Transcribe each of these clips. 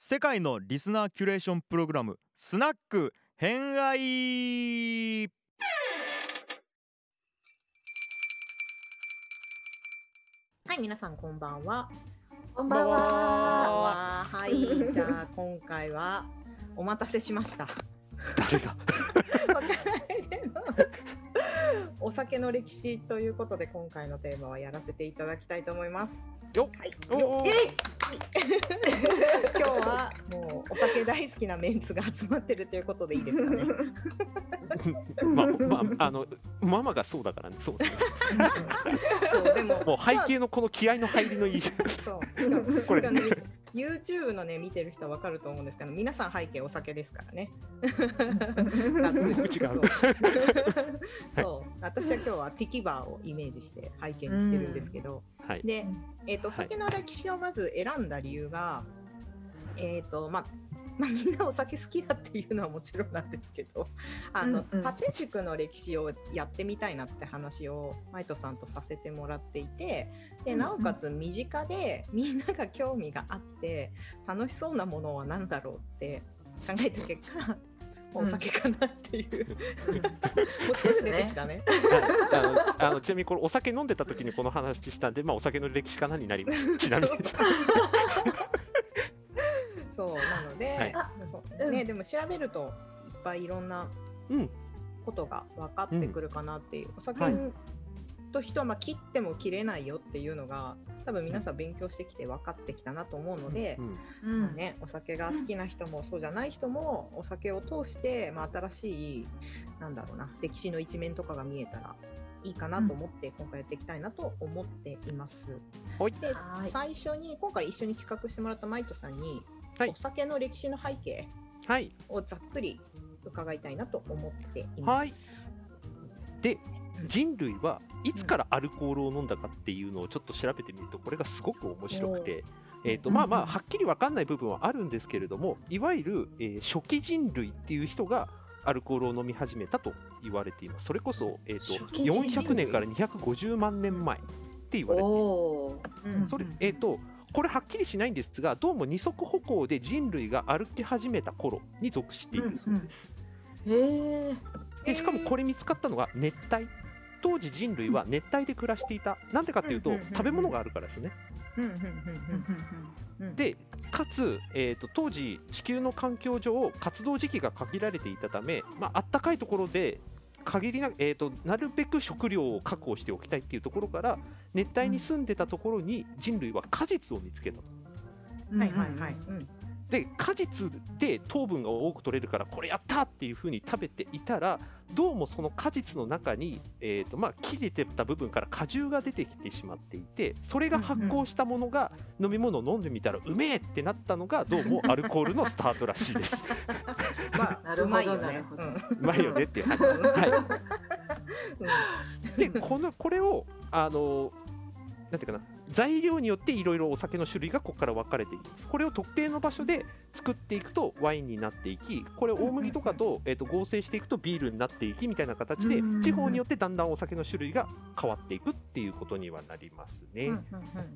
世界のリスナーキュレーションプログラムスナック偏愛。はい、皆さんこんばんは。こんばんは。は。は。い、じゃあ今回はお待たせしました。誰が？お酒の歴史ということで今回のテーマはやらせていただきたいと思います。よはい、おおイエイ今日はもうお酒大好きなメンツが集まってるということでいいですかね。ままあのママがそうだからねそうですねそうでももう背景のこの気合の入りのいいそう。これあの YouTube のね見てる人はわかると思うんですけど、皆さん背景お酒ですからね。そう。私は今日はティキバーをイメージして背景にしてるんですけど、はい。で、えー、とお酒の歴史をまず選んだ理由が、えっ、とまあまあ、みんなお酒好きだっていうのはもちろんなんですけどあの、うんうん。縦軸の歴史をやってみたいなって話をマイトさんとさせてもらっていてでなおかつ身近でみんなが興味があって楽しそうなものは何だろうって考えた結果お酒かなっていう、もうすぐ出てきたね。あのあのちなみにこれお酒飲んでた時にこの話したんでまあお酒の歴史かなになります。ちなみにそうなので、はい。ねでも調べるといっぱいいろんなうん。ことが分かってくるかなっていう、お酒はい。と人はまあ切っても切れないよっていうのが多分皆さん勉強してきて分かってきたなと思うのでう、ん。ね、お酒が好きな人もそうじゃない人もお酒を通して、まあ、新しいなんだろうな歴史の一面とかが見えたらいいかなと思って、今回やっていきたいなと思っています。はい。ではい。最初に今回一緒に企画してもらったマイトさんに、はい。お酒の歴史の背景はい。をざっくり伺いたいなと思っています。で人類はいつからアルコールを飲んだかっていうのをちょっと調べてみるとこれがすごく面白くて、えー、とまあまあはっきり分かんない部分はあるんですけれどもいわゆる、えー初期人類っていう人がアルコールを飲み始めたと言われています。それこそ、えー、と初期人類。400年から250万年前って言われています。それえっ、とこれはっきりしないんですがどうも二足歩行で人類が歩き始めた頃に属している。そうです、へえ。でしかもこれ見つかったのが熱帯。当時人類は熱帯で暮らしていた。なんでかっていうとうんうんうんうん。食べ物があるからですね。うんうんうんうんうんでかつ、えー、と当時地球の環境上活動時期が限られていたため、まあったかいところで限りな,、えー、となるべく食料を確保しておきたいっていうところから熱帯に住んでたところに人類は果実を見つけたと。はいはいはい。うんで果実で糖分が多く取れるからこれやったっていうふうに食べていたらどうもその果実の中に、えーとまあ、切れてた部分から果汁が出てきてしまっていてそれが発酵したものが飲み物を飲んでみたらうめえってなったのがどうもアルコールのスタートらしいです。まあなるほどうまいよねうまいよねっていう話。はい、でこのこれをあのなんていうかな材料によっていろいろお酒の種類がここから分かれていきますこれを特定の場所で作っていくとワインになっていきこれ大麦とかと,、えー、と合成していくとビールになっていきみたいな形でうん地方によってだんだんお酒の種類が変わっていくっていうことにはなりますね。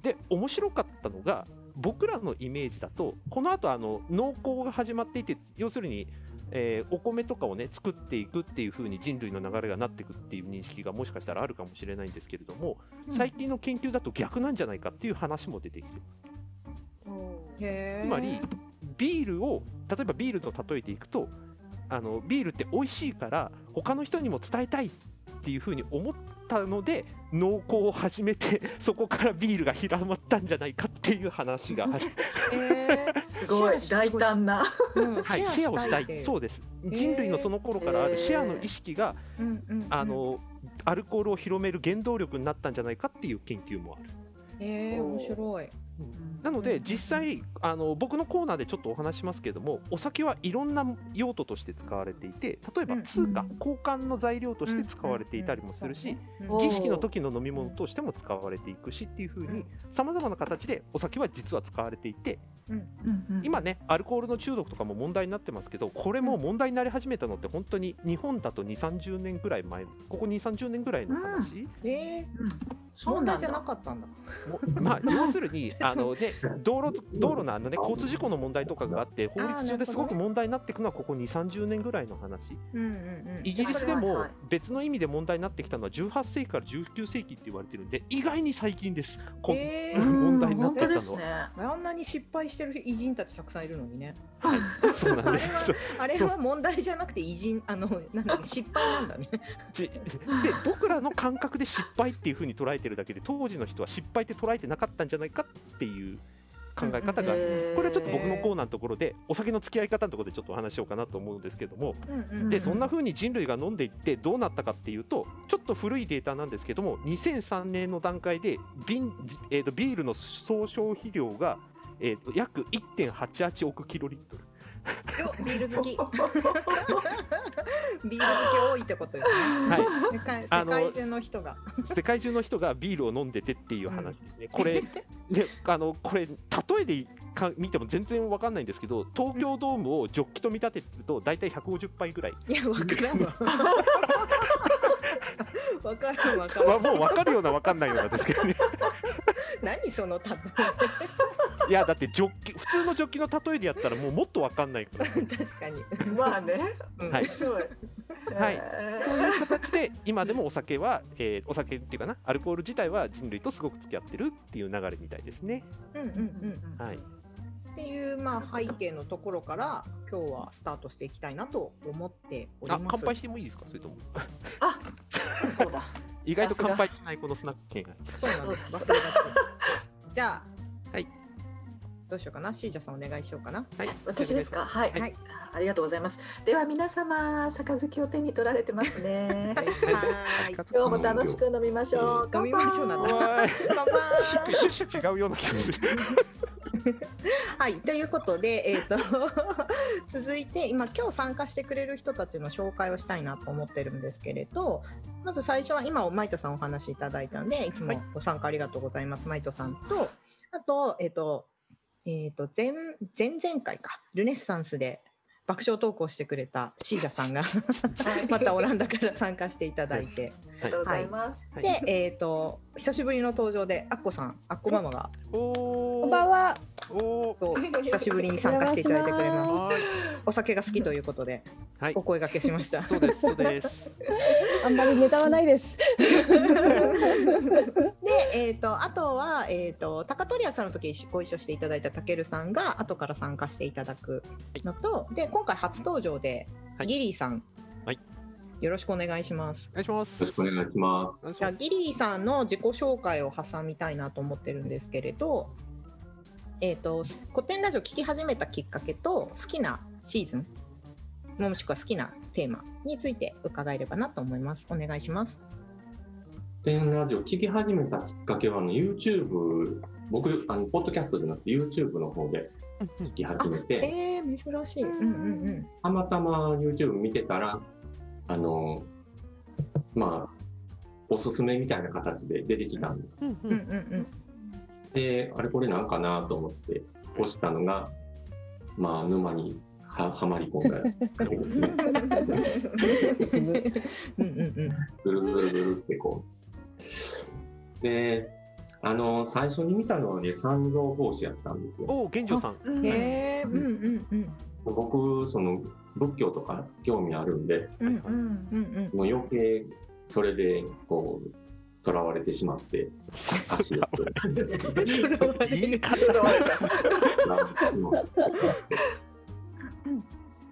で面白かったのが僕らのイメージだとこの後あの農耕が始まっていて要するに、えーお米とかをね作っていくっていう風に人類の流れがなっていくっていう認識がもしかしたらあるかもしれないんですけれども、最近の研究だと逆なんじゃないかっていう話も出てきてへー。つまりビールを例えばビールと例えていくとあのビールって美味しいから他の人にも伝えたいっていう風に思ったので農耕を始めて そこからビールが広まったんじゃないかっていう話がある。へーすごい大胆な。うんはい、シェアをしたいそうです人類のその頃からあるシェアの意識が、うんうんうんあのアルコールを広める原動力になったんじゃないかっていう研究もある。へえ面白い。なので実際あの僕のコーナーでちょっとお話ししますけれどもお酒はいろんな用途として使われていて例えばうん。通貨、うん。交換の材料として使われていたりもするし、うん。うん。儀式の時の飲み物としても使われていくしっていう風にうん。さまざまな形でお酒は実は使われていてうん。うん。うん。今ねアルコールの中毒とかも問題になってますけどこれも問題になり始めたのって本当に日本だと2 3 0年ぐらい前ここ2 3 0年ぐらいの話、えーうん。そうなん問題じゃなだ。かったんだ。もまあ要するに あのね道路道路のあのね交通事故の問題とかがあって法律上ですごく問題になっていくのはここ2、30年ぐらいの話。うんうんうん。イギリスではいもはい別の意味で問題になってきたのは18世紀から19世紀って言われてるんで意外に最近です。こんへー問題になってきたの本当ですね。あんなに失敗してる偉人たちたくさんいるのにね。そうなんです。あれは問題じゃなくて偉人あのなんだ失敗なんだね。ちで僕らの感覚で失敗っていう風に捉えてるだけで当時の人は失敗って捉えてなかったんじゃないかっていう考え方があこれはちょっと僕のコーナーのところでお酒の付き合い方のところでちょっとお話しようかなと思うんですけどもでそんな風に人類が飲んでいってどうなったかっていうとちょっと古いデータなんですけども2003年の段階で瓶、えーとビールの総消費量が、えーと約1.88億キロリットルよビール好き。ビール好き多いってことですね。はい世界世界中の人が。世界中の人がビールを飲んでてっていう話ですね、これであのこれ例えでか見ても全然わかんないんですけど東京ドームをジョッキと見立てると大体150杯ぐらい、いやわからんわ。わからんわからん。まあ、もう分かるような分かんないようなですけどね 何その例いやだってジョッキ普通のジョッキの例えでやったらもうもっと分かんないからえ。確かに。まあね。うんはい。はいへそういう形で今でもお酒は、えーお酒っていうかなアルコール自体は人類とすごく付き合ってるっていう流れみたいですねうんうんうん。はいっていうまあ背景のところから今日はスタートしていきたいなと思っておりあます。乾杯してもいいですか？それともあ、そうだ。意外と乾杯しないこのスナック券がそうなんです。忘れがち。じゃあ、はい。どうしようかな？シージャさんお願いしようかな？はい私ですか？はい。はい。ありがとうございます。では皆様、杯を手に取られてますね。はい。今日も楽しく飲みましょう。飲みましょうなんだ 乾杯違うような気がするはい、ということで、えー、と続いて今今日参加してくれる人たちの紹介をしたいなと思ってるんですけれどまず最初は今マイトさんお話しいただいたのでいつもご参加ありがとうございます、マイトさんとあと,、えーとえー、と前前々回か。ルネッサンスで爆笑投稿してくれたシージャさんが またオランダから参加していただいて、ありがとうございます。はい。で、えー、と久しぶりの登場でアッコさんアッコママが。おこんばんは。おそう久しぶりに参加していただいてくれます。お酒が好きということではい。お声掛けしました。そうですそうです。あんまりネタはないです。で、えっ、とあとはえっ、と高取屋さんの時一緒ご一緒していただいたたけるさんが後から参加していただくのと、で今回初登場で、はい。ギリーさん、はいよろしくお願いします。お願いしますよろしくお願いします。じゃあギリーさんの自己紹介を挟みたいなと思ってるんですけれど、えっ、と古典ラジオ聞き始めたきっかけと好きなシーズンもしくは好きなテーマについて伺えればなと思います。お願いします。天ラジオ聞き始めたきっかけはあの YouTube、僕、あのポッドキャストじゃなくて YouTube の方で聞き始めて、えー、珍しい。うんうんうん。たまたま YouTube 見てたら、あの、まあ、おすすめみたいな形で出てきたんです。うんううんうんんで、あれこれなんかなと思って押したのが、まあ、沼にははまり込んだわけですね。うんうんうん。ぐるぐるぐるってこう。で、あの、最初に見たのはね、三蔵法師やったんですよ。お玄城さんへえ、うんうんうん。僕、その、仏教とか興味あるんで、うんうん。うんうん。もう余計それで、こう、囚われてしまって、足を。言い方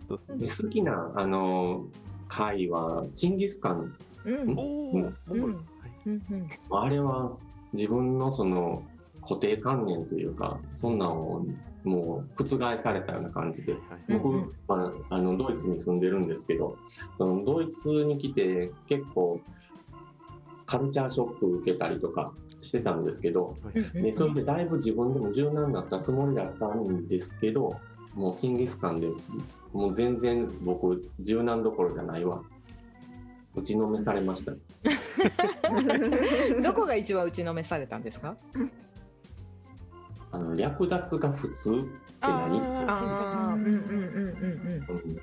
好きな、あの、回は、チンギスカン。あれは、自分のその、固定観念というか、そんなんを、もう、覆されたような感じで、はい僕、うんうん。まあ、あのドイツに住んでるんですけどそのドイツに来て結構カルチャーショック受けたりとかしてたんですけどうんでそれでだいぶ自分でも柔軟になったつもりだったんですけどもうキンギスカンでもう全然僕柔軟どころじゃないわ。打ちのめされました。どこが一番打ちのめされたんですか？あの略奪が普通って何？ああ、うん。うん。うんうんうん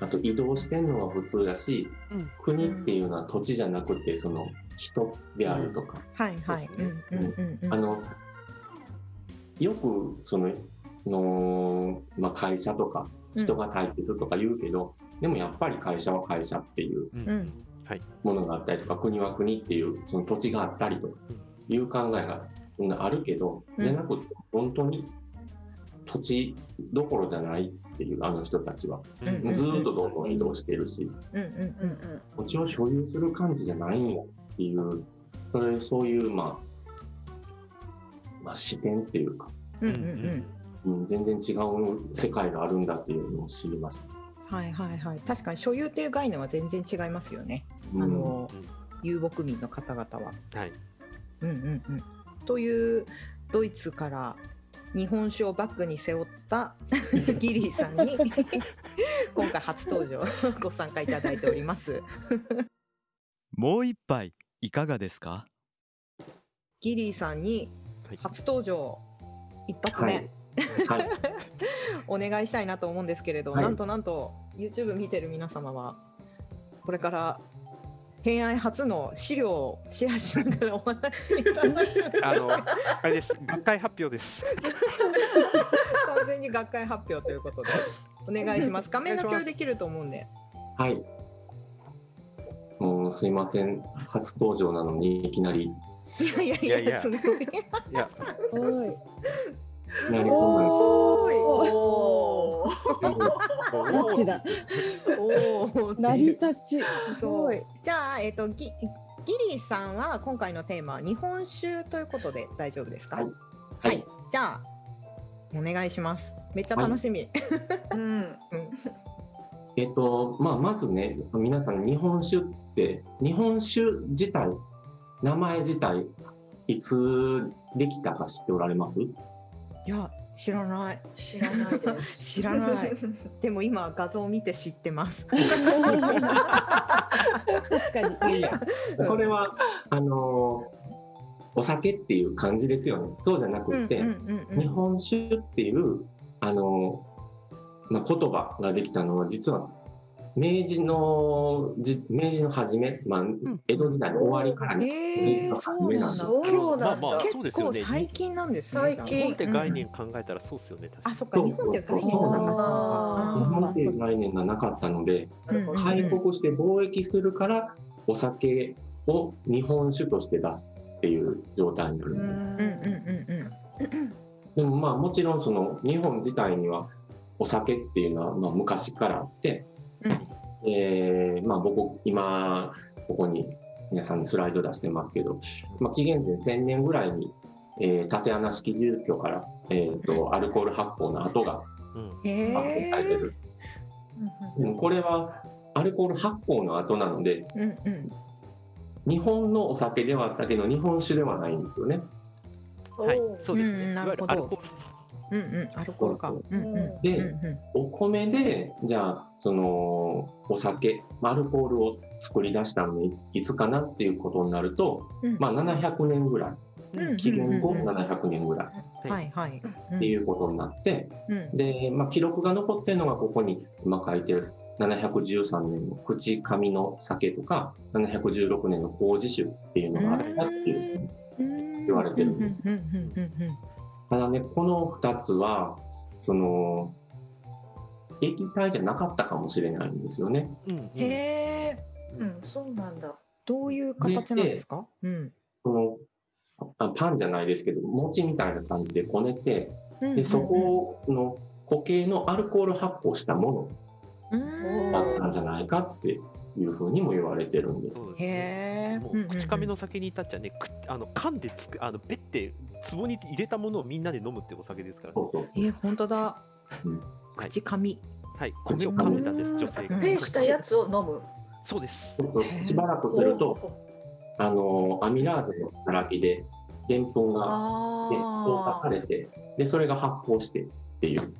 あと移動してんのは普通だし、うん。国っていうのは土地じゃなくてその人であるとか、はいはい。そうですうんうんうんうん。あのよくそのの、まあ、会社とか人が大切とか言うけど、でもやっぱり会社は会社っていうものがあったりとか国は国っていうその土地があったりとかいう考えがうんあるけど、うんじゃなくて本当に土地どころじゃないっていうあの人たちは、ずーっとどんどん移動してるし、うんうんうんうん土地を所有する感じじゃないんよっていうそれそういう、まあ、まあ視点っていうか、うんうんうんうん、全然違う世界があるんだっていうのを知りました。はいはいはい。確かに所有っていう概念は全然違いますよね。うんあのうん遊牧民の方々は。はいうんうんうん。というドイツから日本酒をバッグに背負った ギリーさんに今回初登場ご参加いただいております。もう一杯いかがですか？ギリーさんにはい。初登場一発目、はい。はい、お願いしたいなと思うんですけれど、はい。なんとなんと YouTube 見てる皆様はこれから偏愛初の資料をシェアしながらお話しいただくあの あれです。学会発表です。完全に学会発表ということで。お願いします。画面の共有できると思うんで。はい。もうすいません、初登場なのにいきなり、いいやいやいいやいや。やすごい。いや。おい。きなりこんなおーいおーどっちだ？おー。成り立ち。すごい。じゃあ、えっとギギリーさんは今回のテーマは日本酒ということで大丈夫ですか？はい。はい、じゃあお願いします。めっちゃ楽しみ、うん。うん。えっと、まあ、まずね、皆さん、日本酒って、日本酒自体、名前自体、いつできたか知っておられます？いや知らない。知らないです。知らない。でも今画像を見て知ってます。確かに。いや、これは、あのお酒っていう感じですよね。そうじゃなくて、日本酒っていう、あのまあ、言葉ができたのは、実は、明治のじ明治の初め、まあ、江戸時代の終わりからね、えー、そうなんだそうなんだ。まあまあそうですよね。結構最近なんですね最近日本って概念考えたらそうっすよね、あそっか日本っていう概念がなかった。あ日本っていう概念がなかったので、開国して貿易するから、お酒を日本酒として出すっていう状態になるんです。うんうんうんうん。でもまあもちろんその日本自体にはお酒っていうのはまあ昔からあって、うん。えーまあ僕今ここに皆さんにスライド出してますけど、まあ、紀元前1000年ぐらいに、えー縦穴式住居から、えー、と アルコール発酵の跡が発見されてえる、でもこれはアルコール発酵の跡なのでうんうん。日本のお酒ではあったけど日本酒ではないんですよね。はいそうですね、うんいわゆるなるほど。アルコールうんうんアルコールか。で、うんうんお米でじゃあそのお酒まあアルコールを作り出したのにいつかなっていうことになると、うん。まあ、700年ぐらい。うん紀元後うんうん。うん700年ぐらい。っていうことになって、うん。で、まあ、記録が残ってるのがここに今書いてる713年の口上の酒とか716年の麹酒っていうのがあったっていう言われてるんですただねこの2つはその液体じゃなかったかもしれないんですよね。へえうん。そうなんだ。どういう形なんですか？うん。そのあパンじゃないですけど餅みたいな感じでこねてうんでそこの固形のアルコール発酵したもうん。のだったんじゃないかっていうふうにも言われてるんです。ですへえもう口上の酒に至っちゃね、くあの噛んでつくあのべって壺に入れたものをみん。なで飲むってお酒ですから、ねそえ本当だ。うん。口紙はい、米を噛んでたんです女性が。うん。ペンしたやつを飲む。そうです。しばらくするとあのアミラーゼの働きででんぷんがあね硬化されてでそれが発酵してっていう。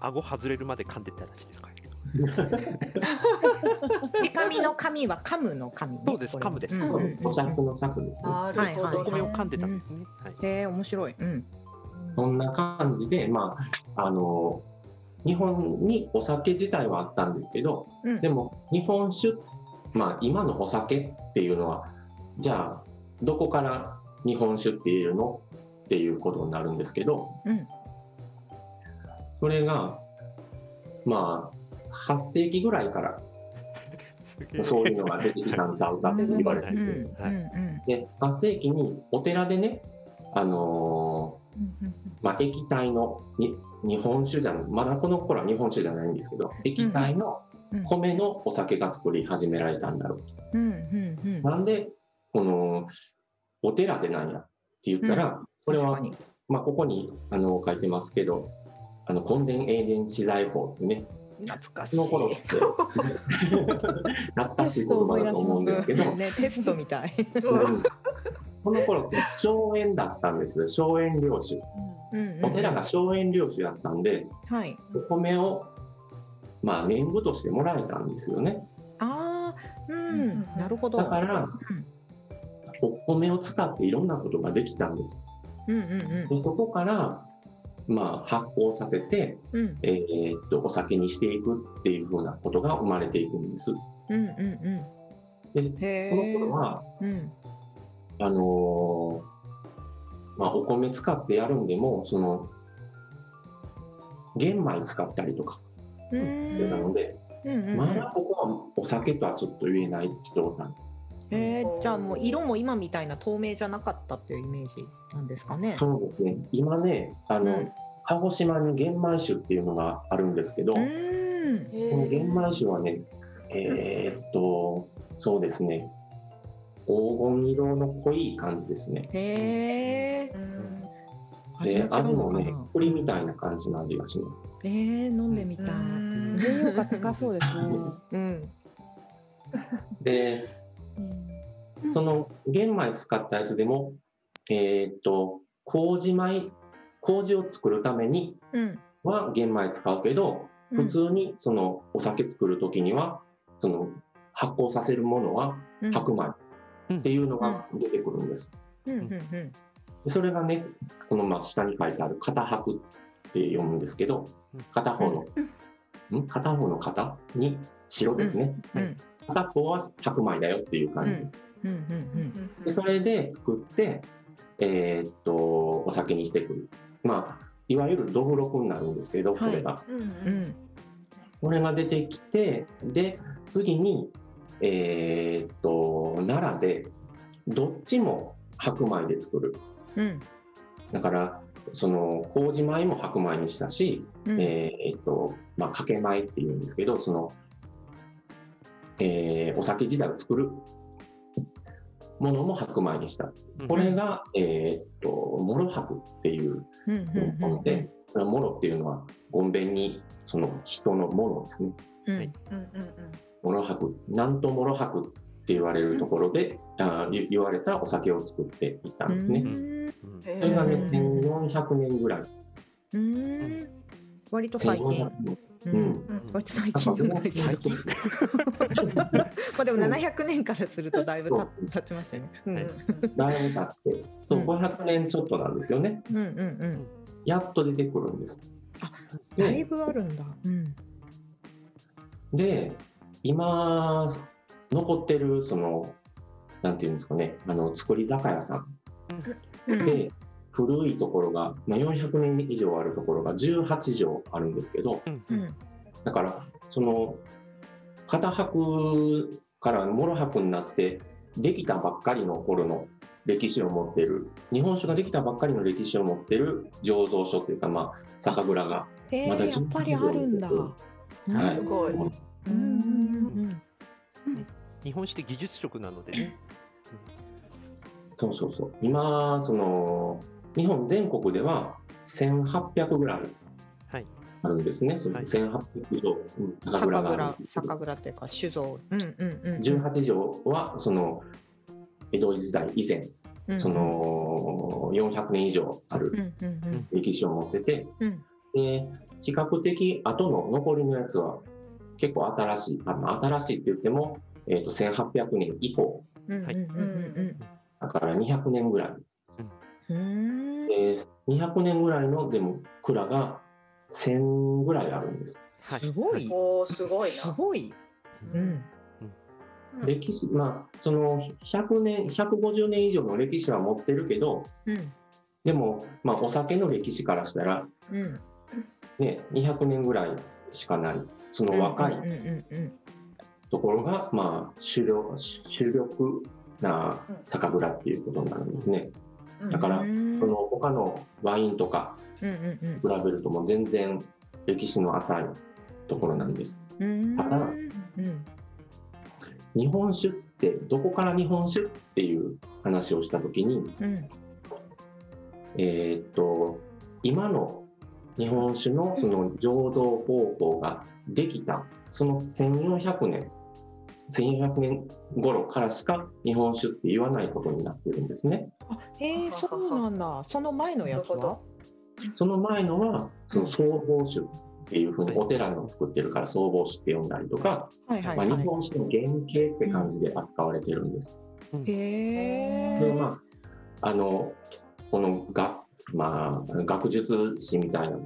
顎外れるまで噛んでたらしいですか？ら口紙の紙は噛むの紙ねそうです 噛むです。うんうんうん。お酌の策ですね。なるほはい。どお米を噛んでた。ん。ですね、はい。へえ面白い。うんそんな感じで、まあ、あの日本にお酒自体はあったんですけど、うん。でも日本酒、まあ、今のお酒っていうのはじゃあどこから日本酒って言えるの？っていうことになるんですけど、うん。それがまあ8世紀ぐらいからそういうのが出てきたんちゃうかって言われて。て、うんうんで8世紀にお寺でね、あのーまあ、液体のに日本酒じゃないまだこの頃は日本酒じゃないんですけど液体のうん米のお酒が作り始められたんだろうと。うんうんうんなんでこのお寺でなんやって言ったら、これはまあ、ここにあの書いてますけど、あの根伝永伝資材法ってね、懐かしいその頃 懐かしい言葉だと思うんですけど、ねテストみたい。うんこの頃って荘園だったんですよ、荘園領主。うんうんお寺が荘園領主だったんで、はい。お米をまあ年貢としてもらえたんですよね。ああ、うん、なるほど。だからん、お米を使っていろんなことができたんです。うんうんでそこから、まあ、発酵させて、うんうんえーっとお酒にしていくっていうふうなことが生まれていくんです。うんうんうん。でへこの頃え。はうんあのーまあ、お米使ってやるんでもその玄米使ったりとかうしてたんので、うんうんまだここはお酒とはちょっと言えない状態えー、じゃあもう色も今みたいな透明じゃなかったっていうイメージなんですかね。そうですね今ねあの、うん鹿児島に玄米酒っていうのがあるんですけど、うこん。の玄米酒はねえーっとそうですね黄金色の濃い感じですねへえ。味で味もね。栗みたいな感じの味がしますえー、飲んでみたい。栄養価高そうですね。うん。でその玄米使ったやつでも、えーっと、麹米、麹を作るためにうん。は玄米使うけど、普通にそのお酒作る時には、その発酵させるものはうん。白米っていうのが出てくるんです。それがね、このまあ下に書いてある片白って読むんですけど、片方の、ん。片方の片に白ですね。うん。片方は白米だよっていう感じです。うんうんでそれで作って、えーっとお酒にしてくる、まあ、いわゆるどぶろくになるんですけど、これが。うんうん。これが出てきてで次に、えーっと奈良でどっちも白米で作る。うん。だからその麹米も白米にしたし、うん。えーっとまあ、かけ米っていうんですけどその、えーお酒自体を作るものも白米にした。これが、えーっと、もろ白っていううんうんもので、これはもろっていうのは、ごんべんに、その人のものですね。うんはいもろ白、なんともろ白って言われるところで、あ言言われたお酒を作っていったんですね。うんそれがね、うん1400年ぐらい。うん割と最近1400。年ううんん。割と最近でもない まあでも700年からするとだいぶた経ちましたよね。うんはいだいぶ経って、そう、うん500年ちょっとなんですよね。うんうんうん。やっと出てくるんです。だいぶあるんだ。うん。で、今、残ってる、その、なんていうんですかね、あの、作り酒屋さんうんで、古いところが、まあ、400年以上あるところが18畳あるんですけど、うんだから、その、片白から諸白になって、できたばっかりの頃の歴史を持っている、日本酒ができたばっかりの歴史を持っている醸造所というか、まあ、酒蔵が、まだやっぱりあるんだ。はいすごい。ど。うんうん日本史って技術職なのでね。そうそうそう。今、その、日本全国では1800ぐらいはい。あるんですね。はい1800以上、うんうん。酒酒蔵がある酒蔵っていうか酒造。うんうんうん。18条は、その、江戸時代以前、うんそ。の、400年以上あるうんうんうん歴史を持ってて、うんで、比較的後の残りのやつは結構新しい、あまあ新しいって言っても、えー、と1800年以降、はいうんうんうんだから200年ぐらい。うんうん。で200年ぐらいの、でも、蔵が1000ぐらいあるんです。はい。すごい。おおすごいすな。ごい。うん。歴史、まあ、その100年、150年以上の歴史は持ってるけど、うんでも、まあ、お酒の歴史からしたら、うんね、200年ぐらいしかない、その若いうんうんうんところが、まあ、主力主力な酒蔵っていうことになるんですね。だから、うん。その他のワインとか比べるともう全然歴史の浅いところなんです。うん。ただうん日本酒ってどこから日本酒っていう話をしたときに、うん。えーっと今の日本酒のその醸造方法ができたその1400年1400年頃からしか日本酒って言わないことになってるんですね。あへえそうなんだ。その前のやつは？その前のはその総合酒っていうふうにお寺の作ってるから総合酒って呼んだりとか、まあ、はいはい。はい日本酒の原型って感じで扱われてるんです。へえ。でまあ、あのこのが、まあ、学術誌みたいな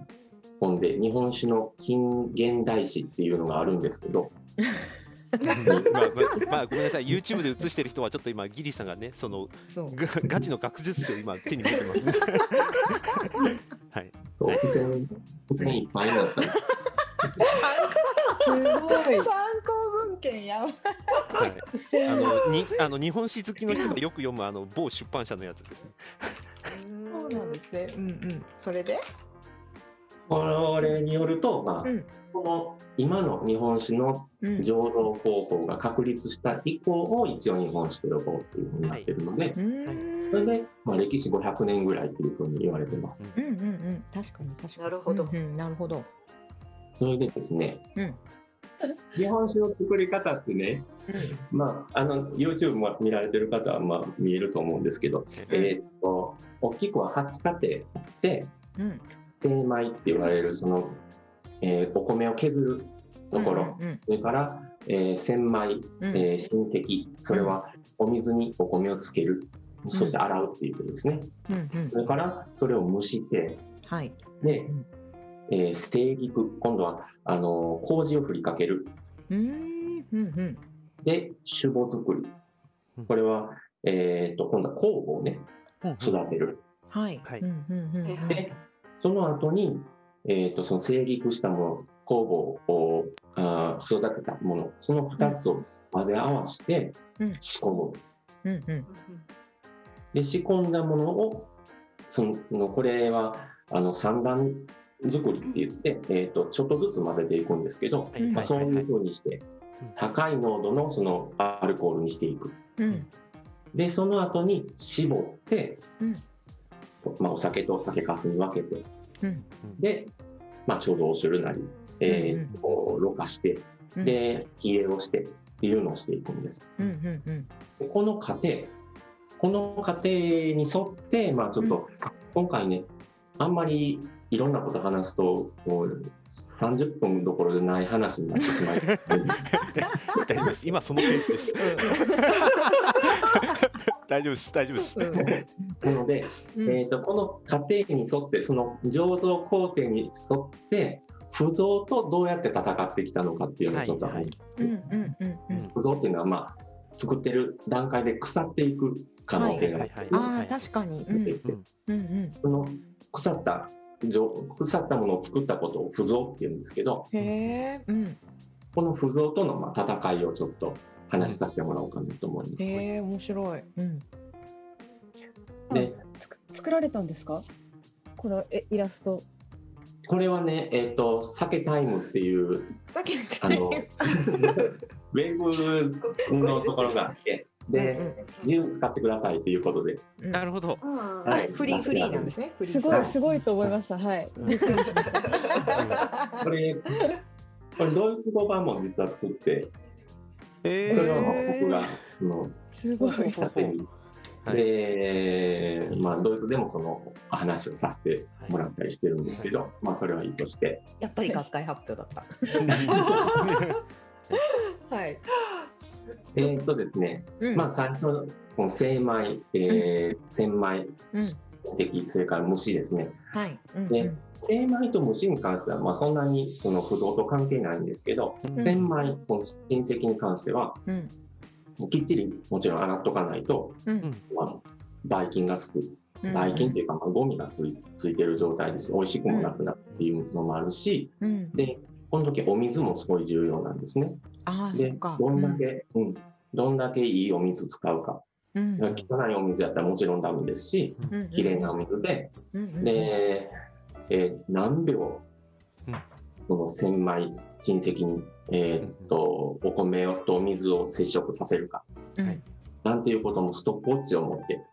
本で日本酒の近現代史っていうのがあるんですけど、まあ、まあまあごめんなさい。YouTube で映してる人はちょっと今ギリさんがねそのそう。がガチの学術書を今手に持ってます。ね はい。そう付箋付箋いっぱいになった。りすごい。参考文献やばい。はい。あのにあの日本史好きの人がよく読むあの某出版社のやつですね。そうなんですね。うんうん。それで？これによると、まあうん。この今の日本酒のうん醸造方法が確立した以降を一応日本酒と呼ぼうっていうふうになってるので、うーん。それで、まあ、歴史500年ぐらいというふうに言われてます。うんうんうん。確かに確かに。なるほど。うんうん。なるほど。それでですね、うん。日本酒の作り方ってね、まあ、あの YouTube も見られてる方はまあ見えると思うんですけど、えーっと大きくは8過程あってうん精米って言われるその、えーお米を削るところ、うんそれから、えー洗米、うん。えー浸石それはお水にお米をつける。そして洗うっていうことですね、うんうん。それからそれを蒸して。はい。でうんえー、ステーギク今度はあの麹を振りかける。うーん。うんうん。で酒母作り。うん。これは、えー、と今度は酵母をね育てる。はい。はい。うんうんうんうん。でその後に、えー、とその成熟したもの酵母をあー育てたものその2つを混ぜ合わせてうん。仕込む。うんうん。で仕込んだものをそのこれはあの三段作りって言って、えー、とちょっとずつ混ぜていくんですけど、はい。まあ、そういうはいふうにしてうん。高い濃度のそのアルコールにしていく。うん。でその後に絞って、うんまあ、お酒とお酒かすに分けて。うん。で、まあ、貯蔵するなり、えーこうろ過してうん。で冷えをしてっていうのをしていくんです。うんうんうん。でこの過程この過程に沿って、まあ、ちょっと今回ねあんまりいろんなこと話すともう30分どころでない話になってしまい 今そのペースです 大丈夫です。大丈夫です。なので、うん。えー、とこの過程に沿ってその醸造工程に沿って不造とどうやって戦ってきたのかっていうのをちょっとはいはいうんうんうんうん。不造っていうのは、まあ、作ってる段階で腐っていく可能性がある、確かに。その腐った状腐ったものを作ったことを不造っていうんですけどへえうん。この不造とのまあ戦いをちょっと話しさせてもらおうかなと思います。へえ面白い。うん。でつく作られたんですか？このえイラスト。これはね、えっと酒タイムっていうあの ウェブのところがあって。で、自由に使ってくださいということで、うん。なるほど。うんははい。いフリーフリーなんですね。すごはい。いすごいと思いました。はい。これこれドイツ語版も実は作ってえそれをー僕がそのすごい。縦にはい。で、まあ、ドイツでもその話をさせてもらったりしてるんですけど、まあ、それはいいとして、やっぱり学会発表だった。はい えーっとですね、うん。まあ、最初のこの精米、えー洗米、うん。それから蒸しですね。はい。うん。で精米と蒸しに関しては、まあ、そんなにその不造と関係ないんですけど、うん。洗米、この浸石に関しては、うん。きっちりもちろん洗っとかないと、うん。まあ、ばい菌がつく。うん。ばい菌っていうか、まあ、ゴミがついついてる状態です。美味しくもなくなるっていうのもあるしうん。でこの時お水もすごい重要なんですね。ああそでどんだけ、うん。どんだけいいお水使うか。うん。汚いお水やったらもちろんダメですしうんうん。きれいなお水で。うんうんで、えー何秒うん。この千枚親戚に、えーっとお米とお水を接触させるか。うん。なんていうこともストップウォッチを持って、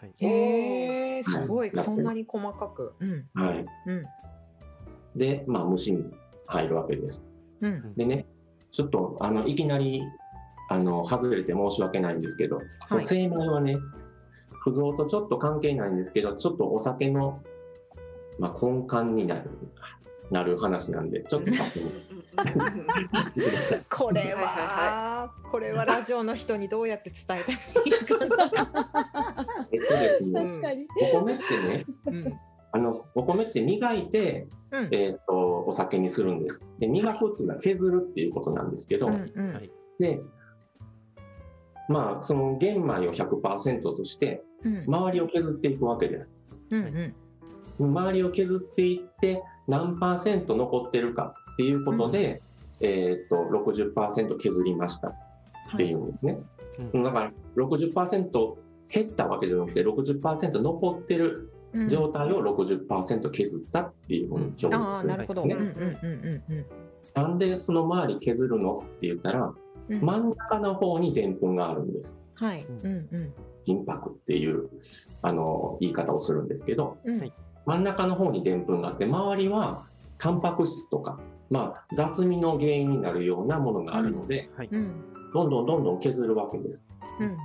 はい。へえすごい。はいそんなに細かく。うん。はい、うん。で、まあ、蒸しに入るわけです。うんでね、ちょっとあのいきなりあの外れて申し訳ないんですけど、はい精米はね、不動とちょっと関係ないんですけど、ちょっとお酒の、まあ、根幹になるなる話なんで、ちょっとさせてしてください。これはこれはラジオの人にどうやって伝えたらいいかなえっとですね、確かに。お米ってね、うんあのお米って磨いて、うん。えっとお酒にするんです。で磨くっていうのは削るっていうことなんですけど、うんうん。はい。で、まあ、その玄米を100%として、うん。周りを削っていくわけです。うんうん。周りを削っていって、何パーセント残ってるかっていうことで、えっと、60%削りましたっていうんですね。うん。だから、60%減ったわけじゃなくて、60%残ってるうん状態を60%削ったっていうふうに表あ現する。ん。るほど。ですね。うんうんうんうん。なんでその周り削るのって言ったら、うん。真ん中の方にでんぷんがあるんです。はい。うん。うん金箔っていうあの言い方をするんですけど、うん。はい。真ん中の方にでんぷんがあって、周りはタンパク質とか、まあ、雑味の原因になるようなものがあるので、はい。うん。どんどんどんどん削るわけです。うん。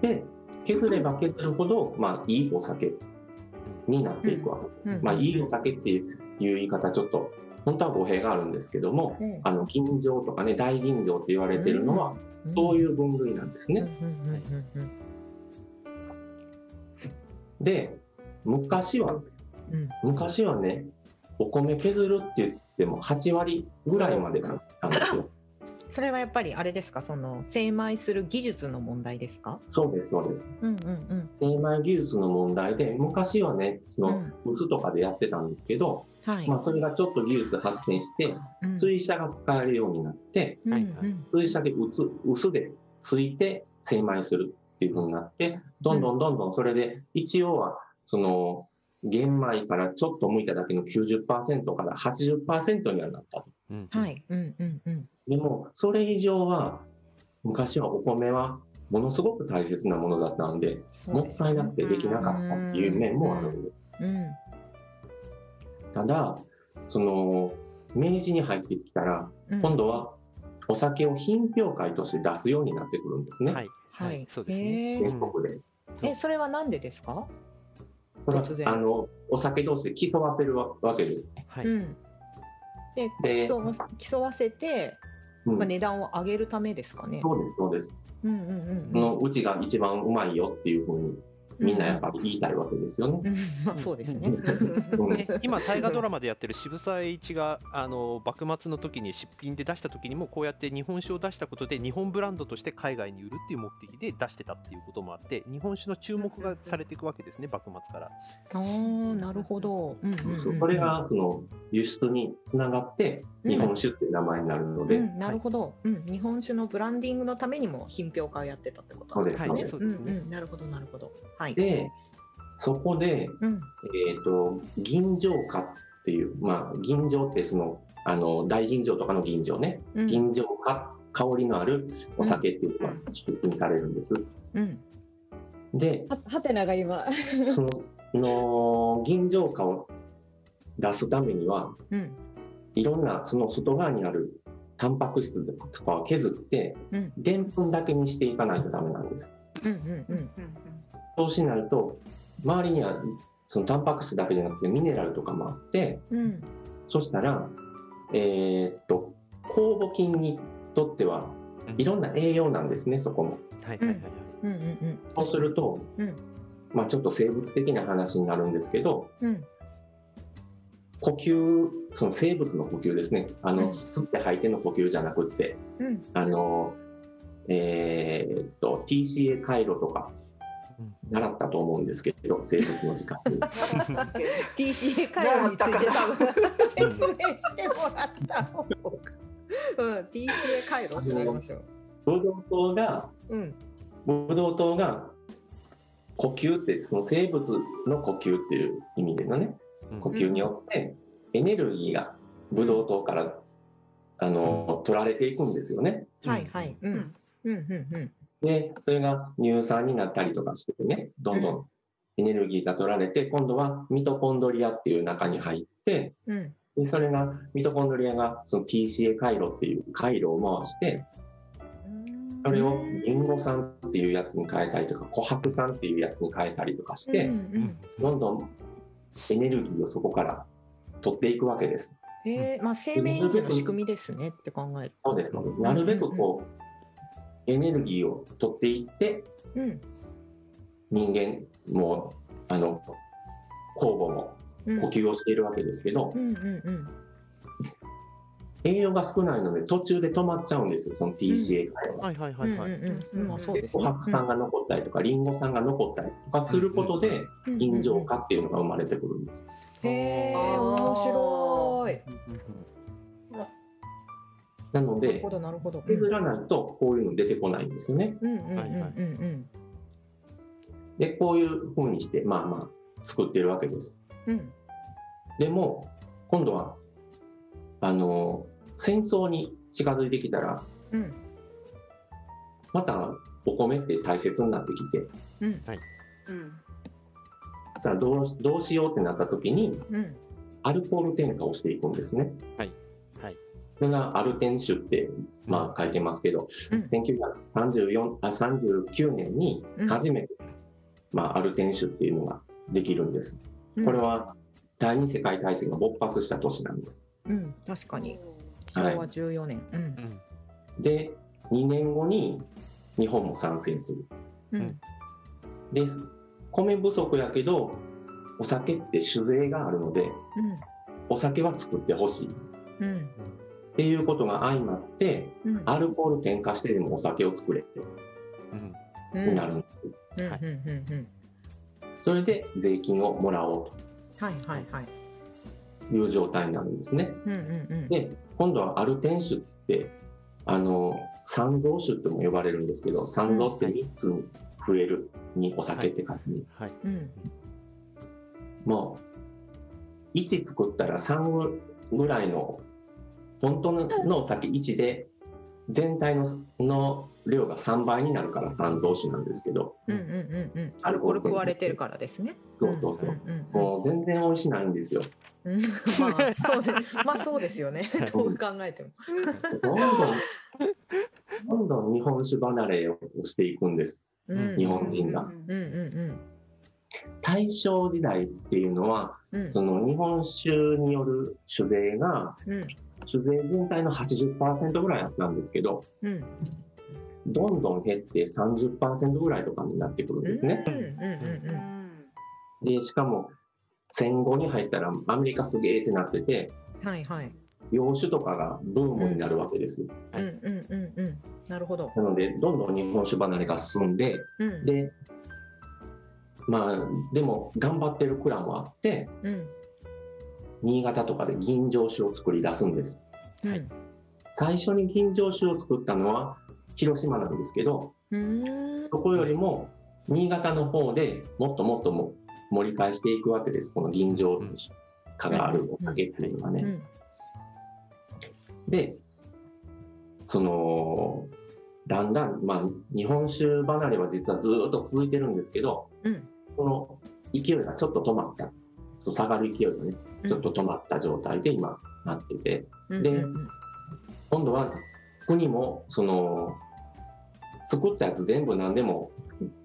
で、削れば削るほど、まあ、いいお酒になっていくわけです。うんうんまあ、いいお酒っていう言い方、ちょっと、本当は語弊があるんですけども、うんあの、吟醸とかね、大吟醸って言われてるのは、うん。そういう分類なんですね。で、昔は、うん昔はね、お米削るって言っても8割ぐらいまでだったんですよ。それはやっぱりあれですか、その精米する技術の問題ですか？そうです、そうです。うんうん精米技術の問題で、昔はね、その、臼とかでやってたんですけど、うん。はい。まあ、それがちょっと技術発展して、うん水車が使えるようになって、うんうん水車で臼臼でついて精米するっていう風になって、どんどんどんどんそれで、一応は、その、玄米からちょっと向いただけの90%から80%にはなったと。うんはい。うんうんうん。でも、それ以上は、昔はお米はものすごく大切なものだったんで、もったいなくてできなかったっていう面もあるんです。うんただ、その、明治に入ってきたら、うん。今度はお酒を品評会として出すようになってくるんですね。はいははいい、そうですね。全国で。え、それはなんでですか？これ突然はあのお酒同士で競わせるわわけです。はい。うん。で、で競わ競わせて、うんまあ値段を上げるためですかね。そうです、そうです。うんうんうんそのうちが一番うまいよっていうふうに、みんなやっぱり言いたいわけですよね。うん。まあそうですね。今大河ドラマでやってる渋沢栄一があの幕末の時に出品で出した時にもこうやって日本酒を出したことで日本ブランドとして海外に売るっていう目的で出してたっていうこともあって日本酒の注目がされていくわけですね幕末から。ああ、なるほど。うんうこれがその輸出につながってうん日本酒っていう名前になるので、うん、なるほど、うん、日本酒のブランディングのためにも品評会をやってたってことなんですね。そうですうんそうですねうん、なるほど、なるほど。はい。でそこで、うん、えー、と吟醸家っていう、まあ、吟醸ってそのあの大吟醸とかの吟醸ね、うん、吟醸家香りのあるお酒っていうのが出品されるんです。うん、でははてなが今。そのの吟醸家を出すためにはうん、いろんなその外側にあるタンパク質とかを削ってうん、でんぷんだけにしていかないとダメなんです。うん、うん、うん、そうしないと周りにはそのタンパク質だけじゃなくてミネラルとかもあってうん、そしたらえーっと酵母菌にとってはいろんな栄養なんですねそこも。はいはいはいはい。うん、うん、そうすると、うん。まあちょっと生物的な話になるんですけどうん、呼吸その生物の呼吸ですね。あの、うん。吸って吐いての呼吸じゃなくってうん、あのえーっと TCA 回路とかうん習ったと思うんですけど生物の時間に。TCA 回路について多分説明してもらった方が。うん TCA 回路って言いましょう。ブドウ糖がうん。ブドウ糖が呼吸ってその生物の呼吸っていう意味でのねうん。呼吸によってエネルギーがブドウ糖からあの取られていくんですよね。はいはい。うん。うんうんうんでそれが乳酸になったりとかしてねどんどんエネルギーが取られて今度はミトコンドリアっていう中に入ってうん。でそれがミトコンドリアがその TCA 回路っていう回路を回してそれをリンゴ酸っていうやつに変えたりとか琥珀酸っていうやつに変えたりとかして、どんどんエネルギーをそこから取っていくわけです。へえまあ生命維持の仕組みですねって考えるそうです。なるべくこうエネルギーを取っていってうん。人間もあの酵母もうん。呼吸をしているわけですけど、うんうんうん。栄養が少ないので途中で止まっちゃうんですよその TCA 回路が。はいはいはいはい。うんうんうんまあそうです琥ね珀酸が残ったりとかリンゴ酸が残ったりとかすることでうん陰浄化っていうのが生まれてくるんです。へえ面白いなので削らないとこういうの出てこないんですよね。でこういう風にしてまあまあ作ってるわけです。うん。でも今度はあの戦争に近づいてきたらうん。またお米って大切になってきて。うん。うん。さあどうどうしようってなった時にうん。アルコール添加をしていくんですね。はいはいそれがアルテン酒って、まあ、書いてますけど、うん。1934あ39年に初めて、まあ、アルテン酒っていうのができるんです。うん。これは第二次世界大戦が勃発した年なんです。うん確かに。昭はい。和14年。うん。うん。で2年後に日本も参戦する。うん。で米不足やけどお酒って酒税があるのでお酒は作ってほしい。っうんうんていうことが相まってうん。アルコール添加してでもお酒を作れうんうん。になるんです。うん。うんうんうんそれで税金をもらおうはいはいはい。という状態になるんですね。うんうんうん。で今度はアルテン酒ってあの三蔵酒とも呼ばれるんですけど三蔵って3つに増えるにお酒って書いて、はい。うん。もう1作ったら3ぐらいの本当のお酒1で全体のの量が3倍になるから三蔵酒なんですけどうんうんうんうん。アルコール食われてるからですね。そうそうそう、んんうんもう全然美味しないんですよ。うん。まあそうでまあそうですよね。どう考えても。どんどんどんどん日本酒離れをしていくんです。うん。日本人が。うんうん大正時代っていうのはうんうん。その日本酒による酒税がうん酒税全体の80%ぐらいあったんですけどうんどんどん減って30%ぐらいとかになってくるんですね。でしかも戦後に入ったらアメリカすげーってなっててはいはい。洋酒とかがブームになるわけですよ。うんうんうんうん。なるほど。なのでどんどん日本酒離れが進んでうん。でまあでも頑張ってる蔵もあってうん新潟とかで吟醸酒を作り出すんです。うん最初に吟醸酒を作ったのは広島なんですけどそこよりも新潟の方でもっともっとも盛り返していくわけです。この吟醸化があるお酒っていうのがね。うん。でそのだんだん、まあ、日本酒離れは実はずっと続いてるんですけどうん。この勢いがちょっと止まったそう下がる勢いがねちょっと止まった状態で今なってて。でうんうん。今度は国もその作ったやつ全部何でも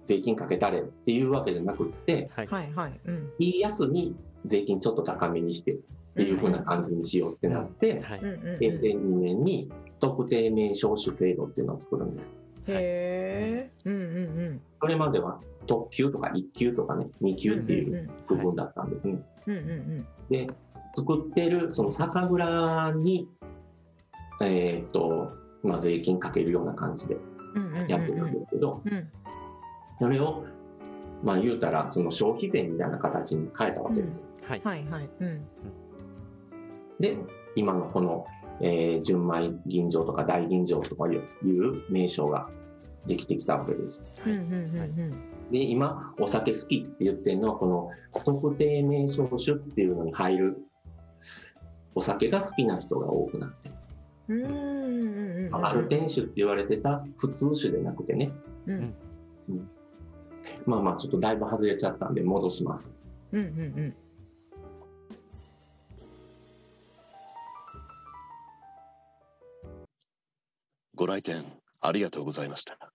税金かけたれっていうわけじゃなくってはい。はいはいうん。いいやつに税金ちょっと高めにしてっていう風な感じにしようってなって平成2年に特定名称種制度っていうのを作るんです。へえうんうんそれまでは特級とか1級とかね2級っていう部分だったんですね。うんうんうん。で作ってるその酒蔵にえーっとまあ税金かけるような感じでやってるんですけど、うん。それをまあ言うたらその消費税みたいな形に変えたわけです。はいはいはい。うん。で今のこの、えー純米吟醸とか大吟醸とかいう名称ができてきたわけです。うんうんうんで今お酒好きって言ってるのはこの特定名称酒っていうのに入るお酒が好きな人が多くなってる。うんうんうんうん。アルテン酒って言われてた普通酒でなくてね。うん。まあまあちょっとだいぶ外れちゃったんで戻します。うんうんうんご来店ありがとうございました。